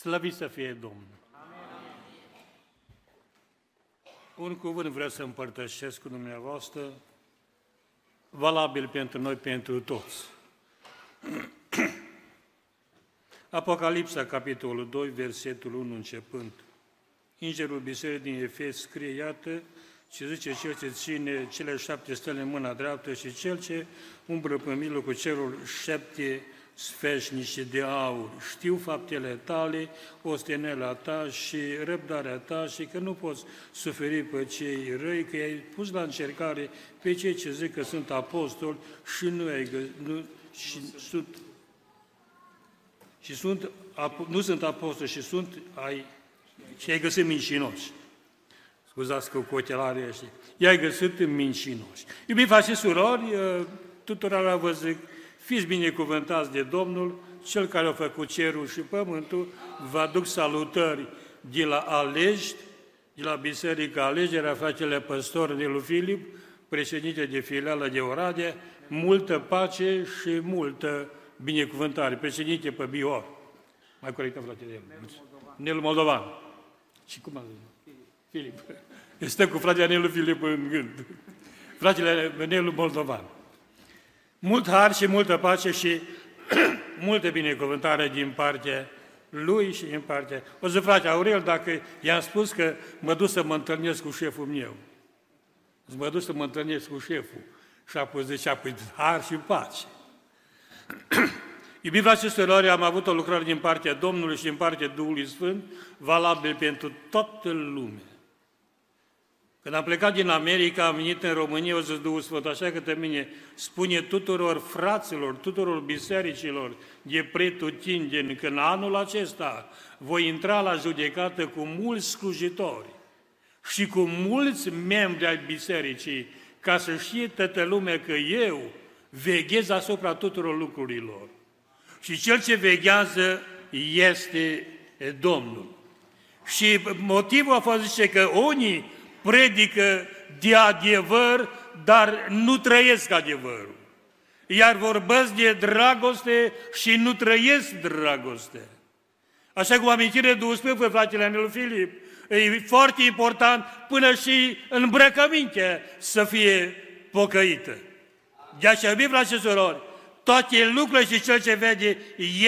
Slăvit să fie Domnul! Un cuvânt vreau să împărtășesc cu dumneavoastră, valabil pentru noi, pentru toți. Apocalipsa, capitolul 2, versetul 1 începând. Îngerul Bisericii din Efes scrie, iată, și zice cel ce ține cele șapte stele în mâna dreaptă și cel ce umbră pe mijlocul cerul șapte sfeșnice de aur. Știu faptele tale, ostenela ta și răbdarea ta și că nu poți suferi pe cei răi, că ai pus la încercare pe cei ce zic că sunt apostoli și nu, ai gă- nu și sunt și sunt, nu sunt apostoli și sunt ai, și ai găsit mincinoși. Scuzați că cu ochelarii ăștia. I-ai găsit în mincinoși. Iubiți faci și surori, tuturor vă zic, fiți binecuvântați de Domnul, Cel care a făcut cerul și pământul, vă aduc salutări de la Alești, de la Biserica Alegerea, fratele păstor de lui Filip, președinte de filială de Oradea, multă pace și multă binecuvântare. Președinte pe Bior. Mai corectă, frate de el. Nelu Moldovan. Și cum a zis? Filip. Este cu fratele Nelu Filip în gând. Fratele Nelu Moldovan. Mult har și multă pace și multă binecuvântare din partea lui și din partea... O să frate Aurel, dacă i-am spus că mă duc să mă întâlnesc cu șeful meu. Să mă duc să mă întâlnesc cu șeful. Și apoi zicea, păi har și pace. Iubiți frate și surori, am avut o lucrare din partea Domnului și din partea Duhului Sfânt, valabil pentru toată lumea. Când am plecat din America, am venit în România, o să Duhul Sfânt, așa că te mine spune tuturor fraților, tuturor bisericilor de pretutindeni, că în anul acesta voi intra la judecată cu mulți slujitori și cu mulți membri ai bisericii, ca să știe toată lumea că eu veghez asupra tuturor lucrurilor. Și cel ce veghează este Domnul. Și motivul a fost zice că unii predică de adevăr, dar nu trăiesc adevărul. Iar vorbesc de dragoste și nu trăiesc dragoste. Așa cum amintire Duhul Sfânt pe fratele meu Filip, e foarte important până și îmbrăcăminte să fie pocăită. De aceea, iubim, frate și surori, toate lucrurile și cel ce vede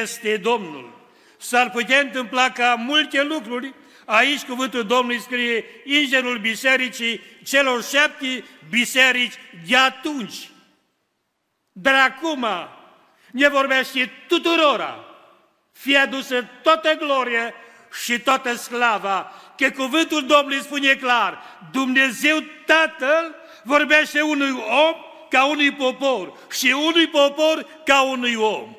este Domnul. S-ar putea întâmpla ca multe lucruri Aici cuvântul Domnului scrie Ingerul bisericii celor șapte biserici de atunci. Dar acum ne vorbește tuturora, fie adusă toată glorie și toată slava, că cuvântul Domnului spune clar, Dumnezeu Tatăl vorbește unui om ca unui popor și unui popor ca unui om.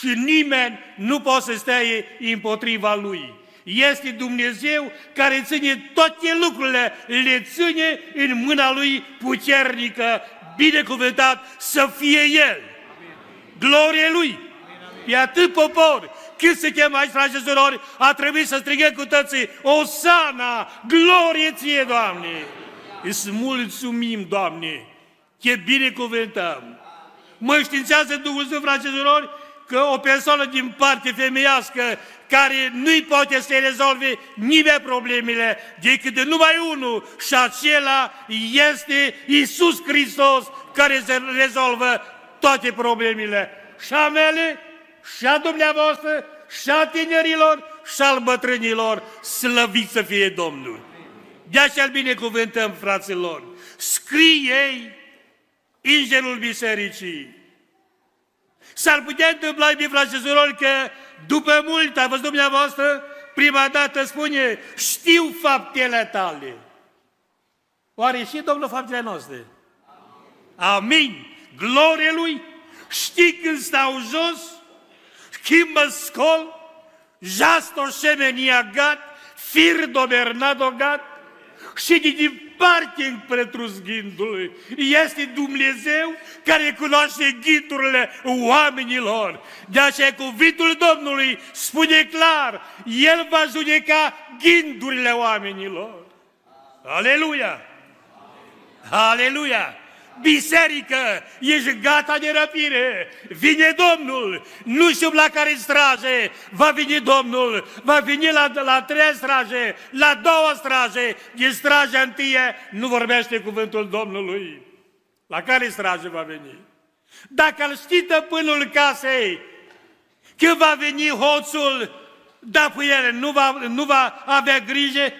Și nimeni nu poate să stea împotriva lui este Dumnezeu care ține toate lucrurile, le ține în mâna Lui puternică, binecuvântat să fie El. Glorie Lui! Pe atât popor, cât se cheamă aici, frate și surori, a trebuit să strigăm cu toții, Osana, glorie ție, Doamne! Îți mulțumim, Doamne, că binecuvântăm. Mă științează Duhul Sfânt, frate și surori, că o persoană din parte femeiască care nu-i poate să rezolve nimeni problemele decât de numai unul și acela este Isus Hristos care se rezolvă toate problemele și a mele, și a dumneavoastră, și a tinerilor, și al bătrânilor, slăvit să fie Domnul. De aceea îl binecuvântăm, fraților. Scrie ei, Ingerul Bisericii, S-ar putea întâmpla, iubiți frate și surori, că după mult, a văzut dumneavoastră, prima dată spune, știu faptele tale. Oare și Domnul faptele noastre? Amin. Glorie Lui. Știi când stau jos, când mă scol, jasto semenia gat, fir do Bernardo gat, și din parte pretrus ghindului. Este Dumnezeu care cunoaște ghindurile oamenilor. De aceea cuvântul Domnului spune clar, El va judeca ghindurile oamenilor. Aleluia! Aleluia! Biserică, ești gata de răpire, vine Domnul, nu știu la care straje, va veni Domnul, va veni la, la trei straje, la două straje, e straja întâie, nu vorbește cuvântul Domnului. La care straje va veni? Dacă îl știi tăpânul casei, că va veni hoțul, da cu ele, nu va, nu va avea grijă,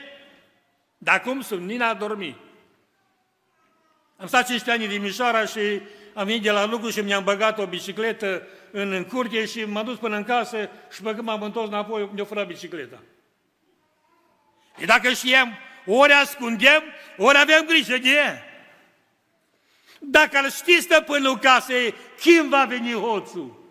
dar cum sunt? Nina a dormit. Am stat 15 ani din Mișoara și am venit de la lucru și mi-am băgat o bicicletă în, în curte și m-am dus până în casă și pe când m-am întors înapoi, mi-a furat bicicleta. E dacă știam, ori ascundem, ori avem grijă de ea. Dacă îl știi stăpânul casei, când va veni hoțul?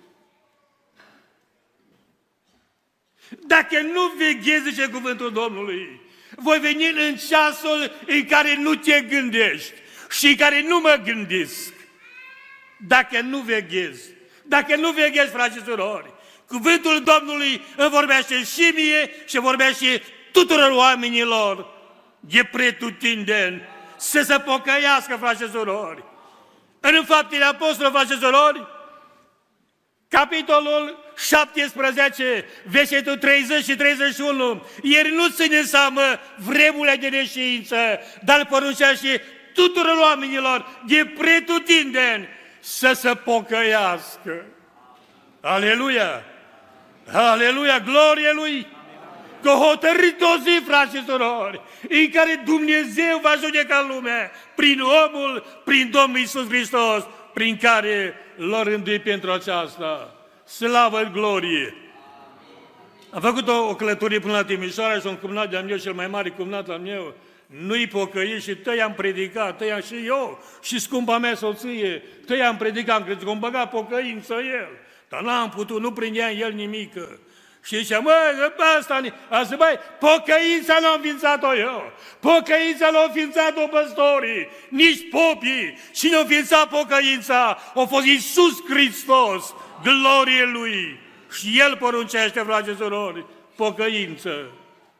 Dacă nu veghezi, zice cuvântul Domnului, voi veni în ceasul în care nu te gândești și în care nu mă gândesc. Dacă nu veghezi, dacă nu veghezi, frate și surori, cuvântul Domnului îmi vorbește și mie și vorbește tuturor oamenilor de pretutindeni să se pocăiască, frate și surori. În faptele apostolului, frate și surori, capitolul 17, versetul 30 și 31, ieri nu ține seamă vremurile de neștiință, dar poruncea și tuturor oamenilor de pretutindeni să se pocăiască. Aleluia! Aleluia! Glorie Lui! Că hotărât o zi, frați și surori, în care Dumnezeu va judeca lumea prin omul, prin Domnul Iisus Hristos, prin care l-a rânduit pentru aceasta. Slavă, glorie! Am făcut o, o călătorie până la Timișoara și un cumnat de-am eu, cel mai mare cumnat al meu, nu-i pocăit și tăi am predicat, tăi am și eu, și scumpa mea soție, tăi am predicat, am crezut că am băgat pocăință el, dar n-am putut, nu prindea în el nimică. Și zicea, mă, asta, a zis, băi, pocăința n-am înființat-o eu, pocăința l-au înființat-o păstorii, nici popii, și ne-au înființat pocăința, a fost Iisus Hristos, glorie Lui. Și El poruncește, frate surori, pocăință,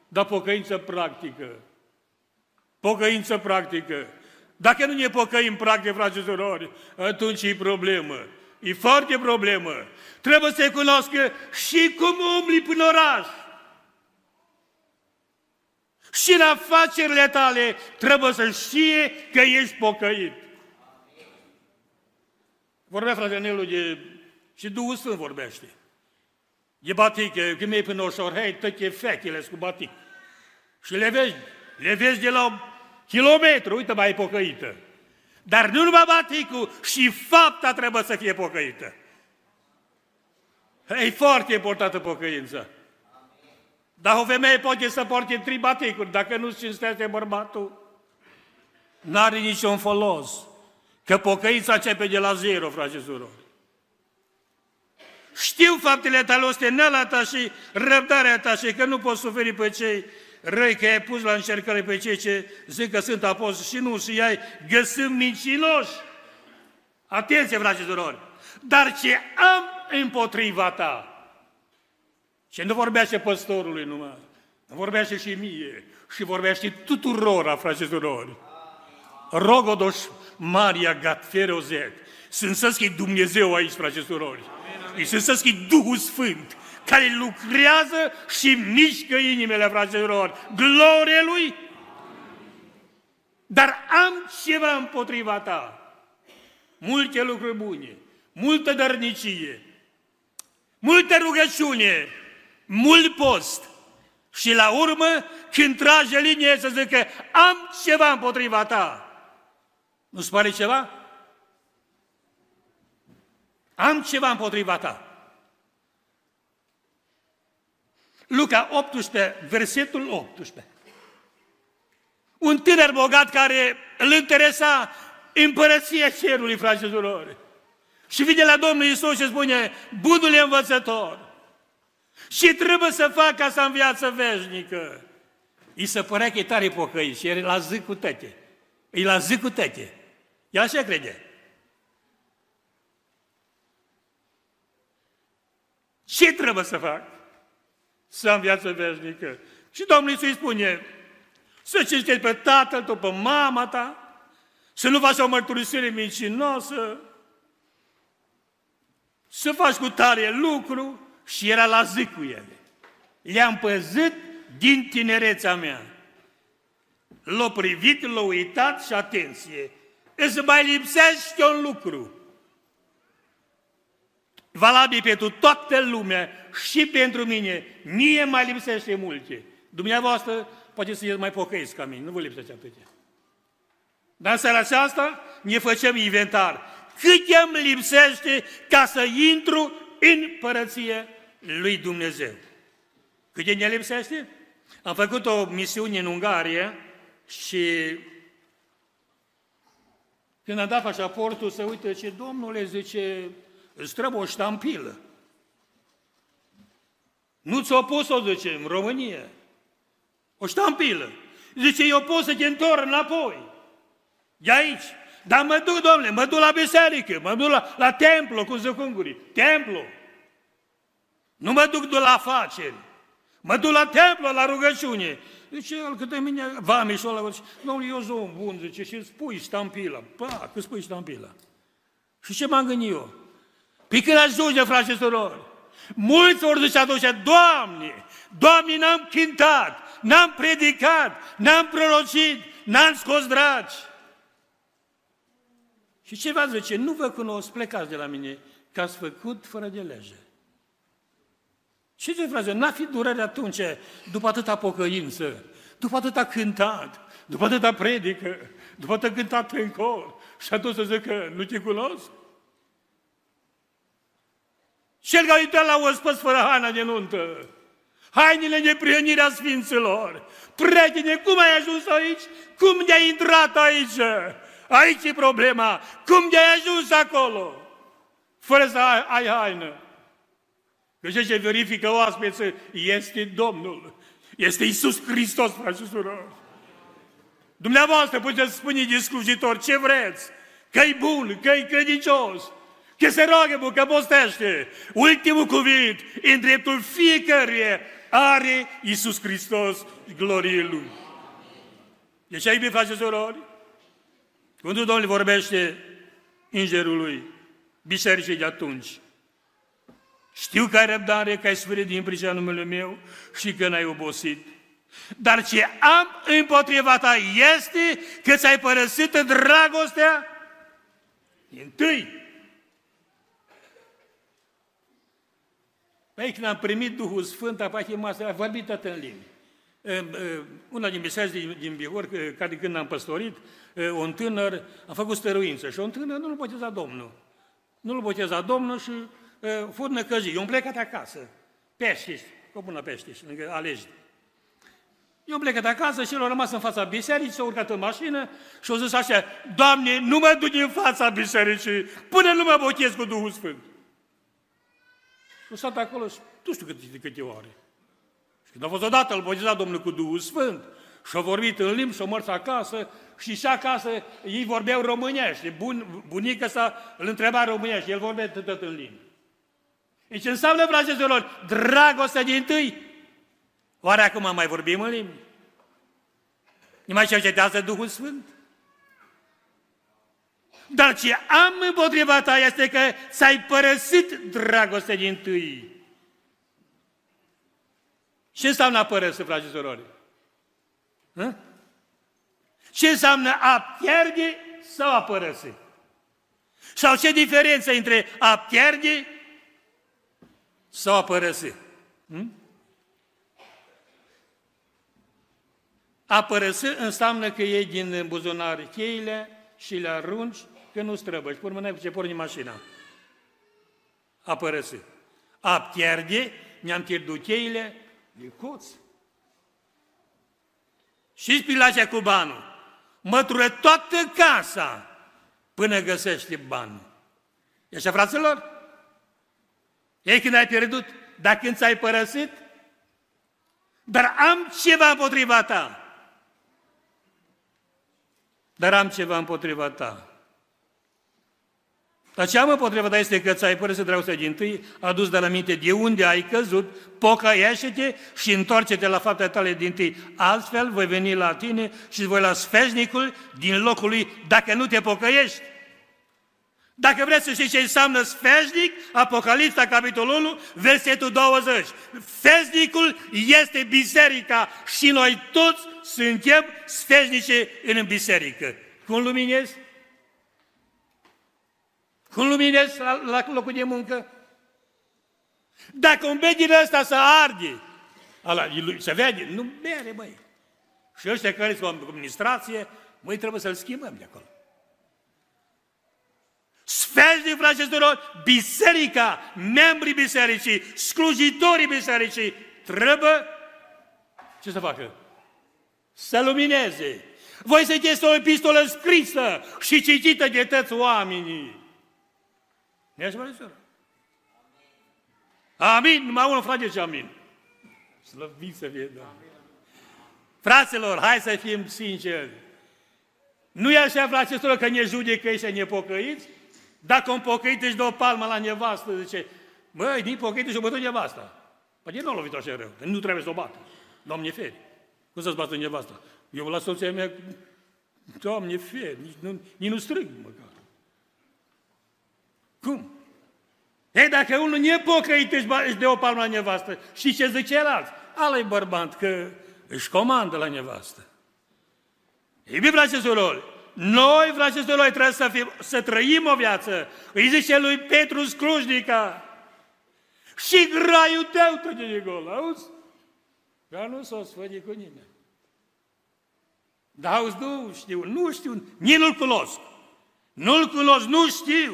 dar pocăință practică. Pocăință practică. Dacă nu ne pocăim practic, frate surori, atunci e problemă. E foarte problemă. Trebuie să cunoască și cum umbli până oraș. Și în afacerile tale trebuie să știe că ești pocăit. Vorbea fratele Nelu de și Duhul Sfânt vorbește. E batic, când e până ușor, hei, toate fetele cu batic. Și le vezi, le vezi de la kilometru, uite, mai e pocăită. Dar nu numai baticul, și fapta trebuie să fie pocăită. E foarte importantă pocăința. Dar o femeie poate să poarte trei baticuri, dacă nu cinstește bărbatul, n-are niciun folos. Că pocăința începe de la zero, frate surori. Știu faptele tale, ostenela ta și răbdarea ta și că nu poți suferi pe cei răi, că ai pus la încercare pe cei ce zic că sunt apostoli și nu și ai găsim mincinoși. Atenție, frate surori! Dar ce am împotriva ta? Și nu vorbește păstorului numai, vorbește și mie și vorbește tuturora, frate surori. Rogodoș Maria Gatferozet. Sunt să Dumnezeu aici, frate surori. Iisus să scrie Duhul Sfânt, care lucrează și mișcă inimile fraților. Glorie Lui! Dar am ceva împotriva ta. Multe lucruri bune, multă dărnicie, multă rugăciune, mult post. Și la urmă, când trage linie, să zică, am ceva împotriva ta. Nu-ți pare ceva? Am ceva împotriva ta. Luca 18, versetul 18. Un tânăr bogat care îl interesa împărăția cerului, frate și surori. Și vine la Domnul Isus și spune, bunul învățător, și trebuie să fac ca să am viață veșnică. I se părea că e tare pocăit și e la zi cu tăte. E la zi cu tăte. El așa crede. Ce trebuie să fac? Să am viață veșnică. Și Domnul Iisus îi spune, să cinstești pe tatăl tău, pe mama ta, să nu faci o mărturisire mincinoasă, să faci cu tare lucru și era la zi cu ele. Le-am păzit din tinerețea mea. L-a privit, l-a uitat și atenție, îți mai lipsește un lucru. Valabil pentru toată lumea și pentru mine. Mie mai lipsește multe. Dumneavoastră poate să mai pocăiți ca mine, nu vă lipsește atâtea. Dar în seara aceasta ne facem inventar. Cât îmi lipsește ca să intru în părăție lui Dumnezeu? Cât ne lipsește? Am făcut o misiune în Ungaria și când am dat pașaportul, să uite ce domnule zice, îți trebuie o ștampilă. Nu ți-o pus-o, zice, în România. O ștampilă. Zice, eu pot să te întorc înapoi. De aici. Dar mă duc, domnule, mă duc la biserică, mă duc la, la templu, cum zic ungurii. Templu. Nu mă duc de la afaceri. Mă duc la templu, la rugăciune. Zice el că de mine, vamișul ăla, zice, domnule, eu sunt bun, zice, și îți pui ștampila. Pa, că spui ștampila. Și ce m-am gândit eu? Păi când ajunge, frate și surori, mulți ori zice atunci, Doamne, Doamne, n-am cântat, n-am predicat, n-am prorocit, n-am scos dragi. Și ce v zice, nu vă cunosc, plecați de la mine, că ați făcut fără de lege. Și ce frate, n-a fi durere atunci, după atâta pocăință, după atâta cântat, după atâta predică, după atâta cântat în cor, și atunci să zică, nu te cunosc? Cel care a uitat la ospăț fără hana de nuntă, hainele de prionirea Sfinților, prietene, cum ai ajuns aici? Cum de-ai intrat aici? Aici e problema. Cum de-ai ajuns acolo? Fără să ai, ai haină. Că ce verifică oaspeță este Domnul. Este Isus Hristos, frate și surori. Dumneavoastră puteți spune de slujitor ce vreți, că e bun, că e credincios, că se roagă, că postește. Ultimul cuvânt, în dreptul fiecăruia, are Isus Hristos glorie Lui. Deci aici, frate și surori, Cuvântul Domnului vorbește îngerului bisericii de atunci. Știu că ai răbdare, că ai suferit din pricina numele meu și că n-ai obosit. Dar ce am împotriva ta este că ți-ai părăsit dragostea întâi. Păi când am primit Duhul Sfânt, apoi a vorbit tot în limbi. Una din biserici din, din Bihor, ca de când am păstorit, un tânăr a făcut stăruință și un tânăr nu-l boteza Domnul. Nu-l boteza Domnul și furnă căzii. Eu am plecat acasă, Peștiș, comună Peștiș, lângă Alejde. Eu am plecat acasă și el a rămas în fața bisericii, s-a urcat în mașină și a zis așa, Doamne, nu mă duc în fața bisericii până nu mă botez cu Duhul Sfânt. Și a stat acolo și nu știu câte, de câte ore. Și când a fost odată, îl boteza Domnul cu Duhul Sfânt și a vorbit în limbi și a mers acasă și și acasă ei vorbeau românește. Bun, bunica sa îl întreba românește, el vorbea tot în limbi. Deci înseamnă, fraților, dragostea din tâi. Oare acum mai vorbim în limbi? Nu mai cercetează Duhul Sfânt? Dar ce am împotriva ta este că ți-ai părăsit dragostea din tâi. Ce înseamnă a părăsi, frate și surori? Ce înseamnă a pierde sau a părăsi? Sau ce diferență între a pierde sau a părăsi? Hm? A părăsi înseamnă că iei din buzunar cheile și le arunci că nu străbă. Și urmă ce porni mașina. A părăsi. A pierde, mi-am pierdut cheile, e coț. Și spilația cu banul. Mătură toată casa până găsește bani. E așa, fraților? Ei când ai pierdut, dar când ți-ai părăsit, dar am ceva împotriva ta. Dar am ceva împotriva ta. Dar ce am împotriva ta este că ți-ai părăsit dragostea din tâi, adus de la minte de unde ai căzut, pocăiește-te și întoarce-te la faptele tale din tâi. Altfel voi veni la tine și voi la sfeșnicul din locul lui dacă nu te pocăiești. Dacă vreți să știți ce înseamnă sfeșnic, Apocalipsa, capitolul 1, versetul 20. Sfeșnicul este biserica și noi toți suntem sfeșnice în biserică. Cum luminezi? Cum luminezi la, la locul de muncă? Dacă un bed din ăsta să arde, ala, se vede, nu bere, măi. Și ăștia care sunt în administrație, măi, trebuie să-l schimbăm de acolo. Sfeșnic, frate și biserica, membrii bisericii, slujitorii bisericii, trebuie ce să facă? Să lumineze. Voi sunteți o epistolă scrisă și citită de toți oamenii. Nu așa, frate Amin. Numai unul frate ce amin. Slăvit să fie, Doamne. Fraților, hai să fim sinceri. Nu e așa, frate că ne judecă și ne pocăiți? Dacă un pocăit își dă o palmă la nevastă, zice, măi, din pocăit și-o bătut nevasta. Păi nu l-a lovit așa rău, nu trebuie să o bată. Doamne feri. Cum să-ți bată nevasta? Eu la soția mea, Doamne feri, nici nu, nici nu strâng măcar. Cum? Ei, dacă unul nepocăit își, își dă o palmă la nevastă, și ce zice celălalt? Ala-i bărbat că își comandă la nevastă. Ei, Biblia ce noi, frate și noi, trebuie să, fim, să trăim o viață. Îi zice lui Petru Scrujnica. Și graiul tău tot de gol, auzi? Dar nu s-o sfădi cu nimeni. Dar auzi, nu știu, nu știu, nici nu-l cunosc. Nu-l cunosc, nu știu.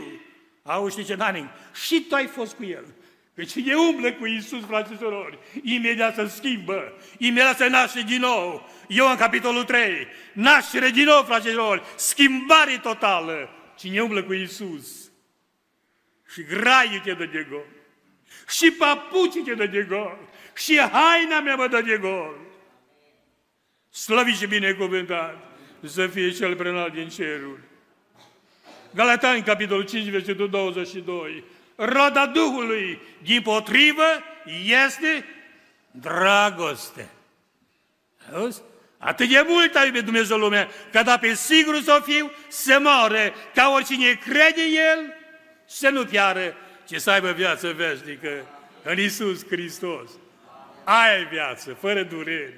Auzi, știi ce, Daning? Și tu ai fost cu el. Că cine umblă cu Iisus, frate sorori, imediat se schimbă, imediat se naște din nou. Eu în capitolul 3, naștere din nou, frate sorori, schimbare totală. Cine umblă cu Iisus și graiul te dă de gol, și papucii te dă de gol, și haina mea mă dă de gol. Slăvit și binecuvântat să fie cel prenal din ceruri. Galatani, capitolul 5, versetul 22 roda Duhului, din potrivă, este dragoste. Auzi? Atât de mult a iubit Dumnezeu lumea, că da pe sigur să fiu, să moare, ca oricine crede în El, să nu piară, ci să aibă viață veșnică în Isus Hristos. Ai viață, fără dureri,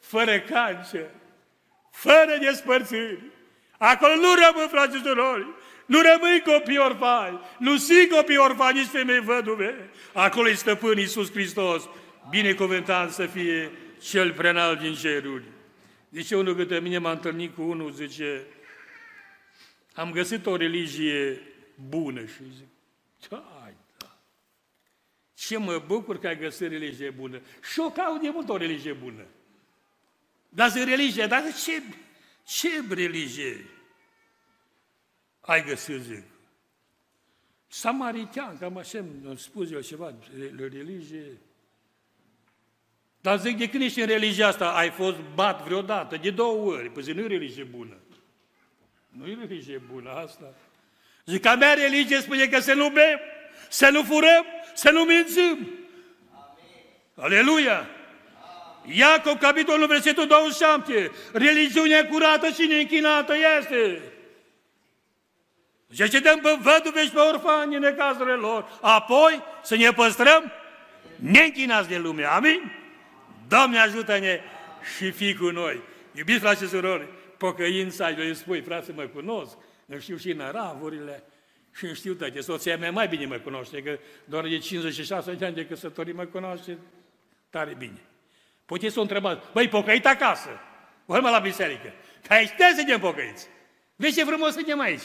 fără cancer, fără despărțiri. Acolo nu rămân, frate și nu rămâi copii orfani, nu si copii orfani, nici femei văduve. Acolo e stăpân Iisus Hristos, binecuvântat să fie cel prenal din ceruri. Zice unul câte mine m-a întâlnit cu unul, zice, am găsit o religie bună și zic, hai, da. Ce mă bucur că ai găsit religie bună. Și o caut de mult o religie bună. Dar zic religie, dar ce, ce religie? Ai găsit, zic. Samaritean, cam așa am spus eu ceva, religie. Dar zic, de când ești în religia asta, ai fost bat vreodată, de două ori. Păi zic, nu e religie bună. Nu e religie bună asta. Zic, a mea religie spune că să nu bem, să nu furăm, să nu mințim. Aleluia! Iacob, capitolul versetul 27. Religiunea curată și neînchinată este. Zice, ce dăm pe văduve și pe orfani în necazurile lor. Apoi să ne păstrăm neînchinați de lume. Amin? Doamne ajută-ne și fii cu noi. Iubiți frate și surori, pocăința, eu îi spui, frate, mă cunosc, îmi știu și năravurile, și îmi știu toate. Soția mea mai bine mă cunoaște, că doar de 56 de ani de căsătorie mă cunoaște tare bine. Puteți să o întrebați, băi, pocăit acasă, urmă la biserică, că aici trebuie să ne pocăiți. Vezi ce frumos suntem aici.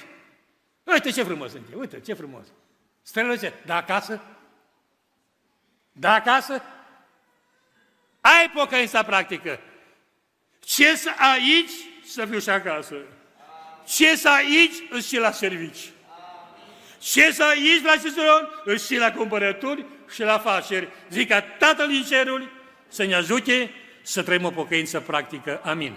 Uite ce frumos sunt eu, uite ce frumos. Străluce, da acasă? Da acasă? Ai pocăința practică. Ce să aici, să fiu și acasă. Ce să aici, îți și la servici. Ce să aici, la Ciceron, îți și la cumpărături și la afaceri. Zic ca Tatăl din ceruri să ne ajute să trăim o pocăință practică. Amin.